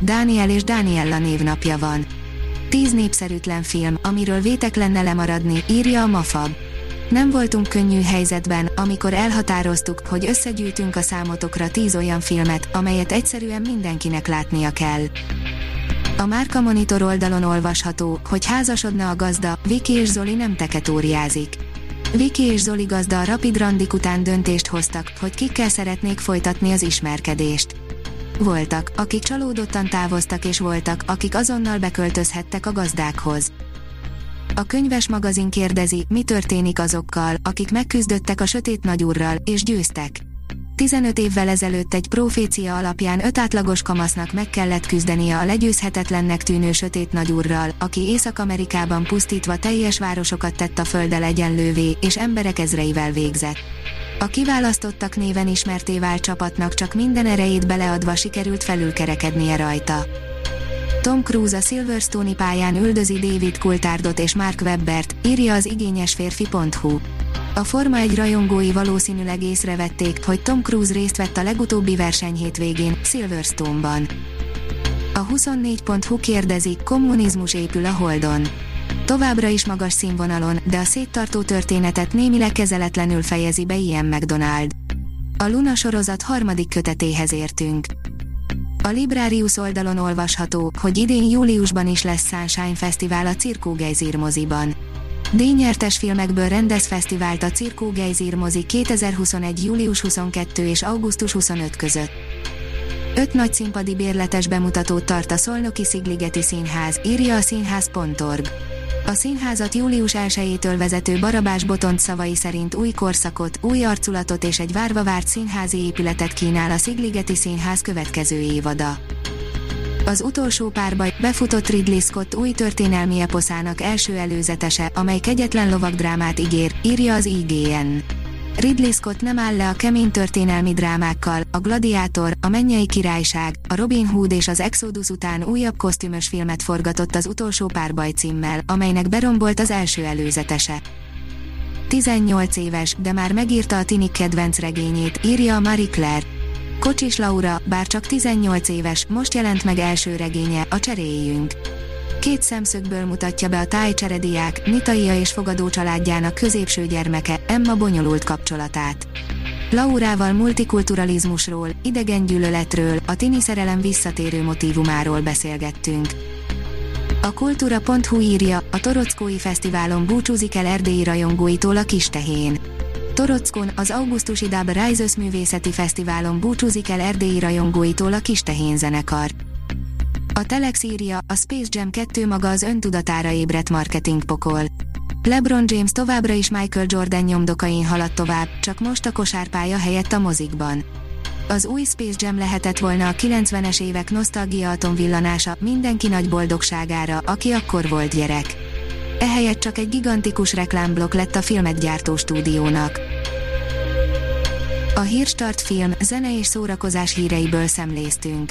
Dániel és Dániella névnapja van. Tíz népszerűtlen film, amiről vétek lenne lemaradni, írja a Mafab. Nem voltunk könnyű helyzetben, amikor elhatároztuk, hogy összegyűjtünk a számotokra tíz olyan filmet, amelyet egyszerűen mindenkinek látnia kell. A Márka Monitor oldalon olvasható, hogy házasodna a gazda, Viki és Zoli nem teketóriázik. Viki és Zoli gazda a Rapid Randik után döntést hoztak, hogy kikkel szeretnék folytatni az ismerkedést. Voltak, akik csalódottan távoztak és voltak, akik azonnal beköltözhettek a gazdákhoz. A könyves magazin kérdezi, mi történik azokkal, akik megküzdöttek a sötét nagyúrral, és győztek. 15 évvel ezelőtt egy profécia alapján öt átlagos kamasznak meg kellett küzdenie a legyőzhetetlennek tűnő sötét nagyúrral, aki Észak-Amerikában pusztítva teljes városokat tett a földdel egyenlővé, és emberek ezreivel végzett. A kiválasztottak néven ismerté vált csapatnak csak minden erejét beleadva sikerült felülkerekednie rajta. Tom Cruise a Silverstone pályán üldözi David Coulthardot és Mark Webbert, írja az igényesférfi.hu. A Forma 1 rajongói valószínűleg észrevették, hogy Tom Cruise részt vett a legutóbbi verseny hétvégén, Silverstone-ban. A 24.hu kérdezi, kommunizmus épül a Holdon. Továbbra is magas színvonalon, de a széttartó történetet némileg kezeletlenül fejezi be ilyen McDonald. A Luna sorozat harmadik kötetéhez értünk. A Librarius oldalon olvasható, hogy idén júliusban is lesz Sunshine Fesztivál a Cirkó Geizir moziban. Díjnyertes filmekből rendez fesztivált a Cirkó Geizir mozi 2021. július 22 és augusztus 25 között. Öt nagy színpadi bérletes bemutatót tart a Szolnoki Szigligeti Színház, írja a színház.org. A színházat július 1-től vezető Barabás Botont szavai szerint új korszakot, új arculatot és egy várva várt színházi épületet kínál a Szigligeti Színház következő évada. Az utolsó párbaj befutott Ridley Scott új történelmi eposzának első előzetese, amely kegyetlen lovagdrámát ígér, írja az IGN. Ridley Scott nem áll le a kemény történelmi drámákkal, a Gladiátor, a Mennyei Királyság, a Robin Hood és az Exodus után újabb kosztümös filmet forgatott az utolsó párbaj címmel, amelynek berombolt az első előzetese. 18 éves, de már megírta a Tinik kedvenc regényét, írja a Marie Claire. Kocsis Laura, bár csak 18 éves, most jelent meg első regénye, a Cseréljünk. Két szemszögből mutatja be a tájcserediák, Nitaia és fogadó családjának középső gyermeke, Emma bonyolult kapcsolatát. Laurával multikulturalizmusról, gyűlöletről, a tini szerelem visszatérő motivumáról beszélgettünk. A kultúra.hu írja, a Torockói Fesztiválon búcsúzik el erdélyi rajongóitól a Kistehén. Torockon, az augusztusi Dub Rises Művészeti Fesztiválon búcsúzik el erdélyi rajongóitól a Kistehén zenekar. A Telex írja, a Space Jam 2 maga az öntudatára ébredt marketingpokol. LeBron James továbbra is Michael Jordan nyomdokain halad tovább, csak most a kosárpálya helyett a mozikban. Az új Space Jam lehetett volna a 90-es évek nosztalgia atomvillanása mindenki nagy boldogságára, aki akkor volt gyerek. Ehelyett csak egy gigantikus reklámblokk lett a filmet gyártó stúdiónak. A Hírstart film, zene és szórakozás híreiből szemléztünk.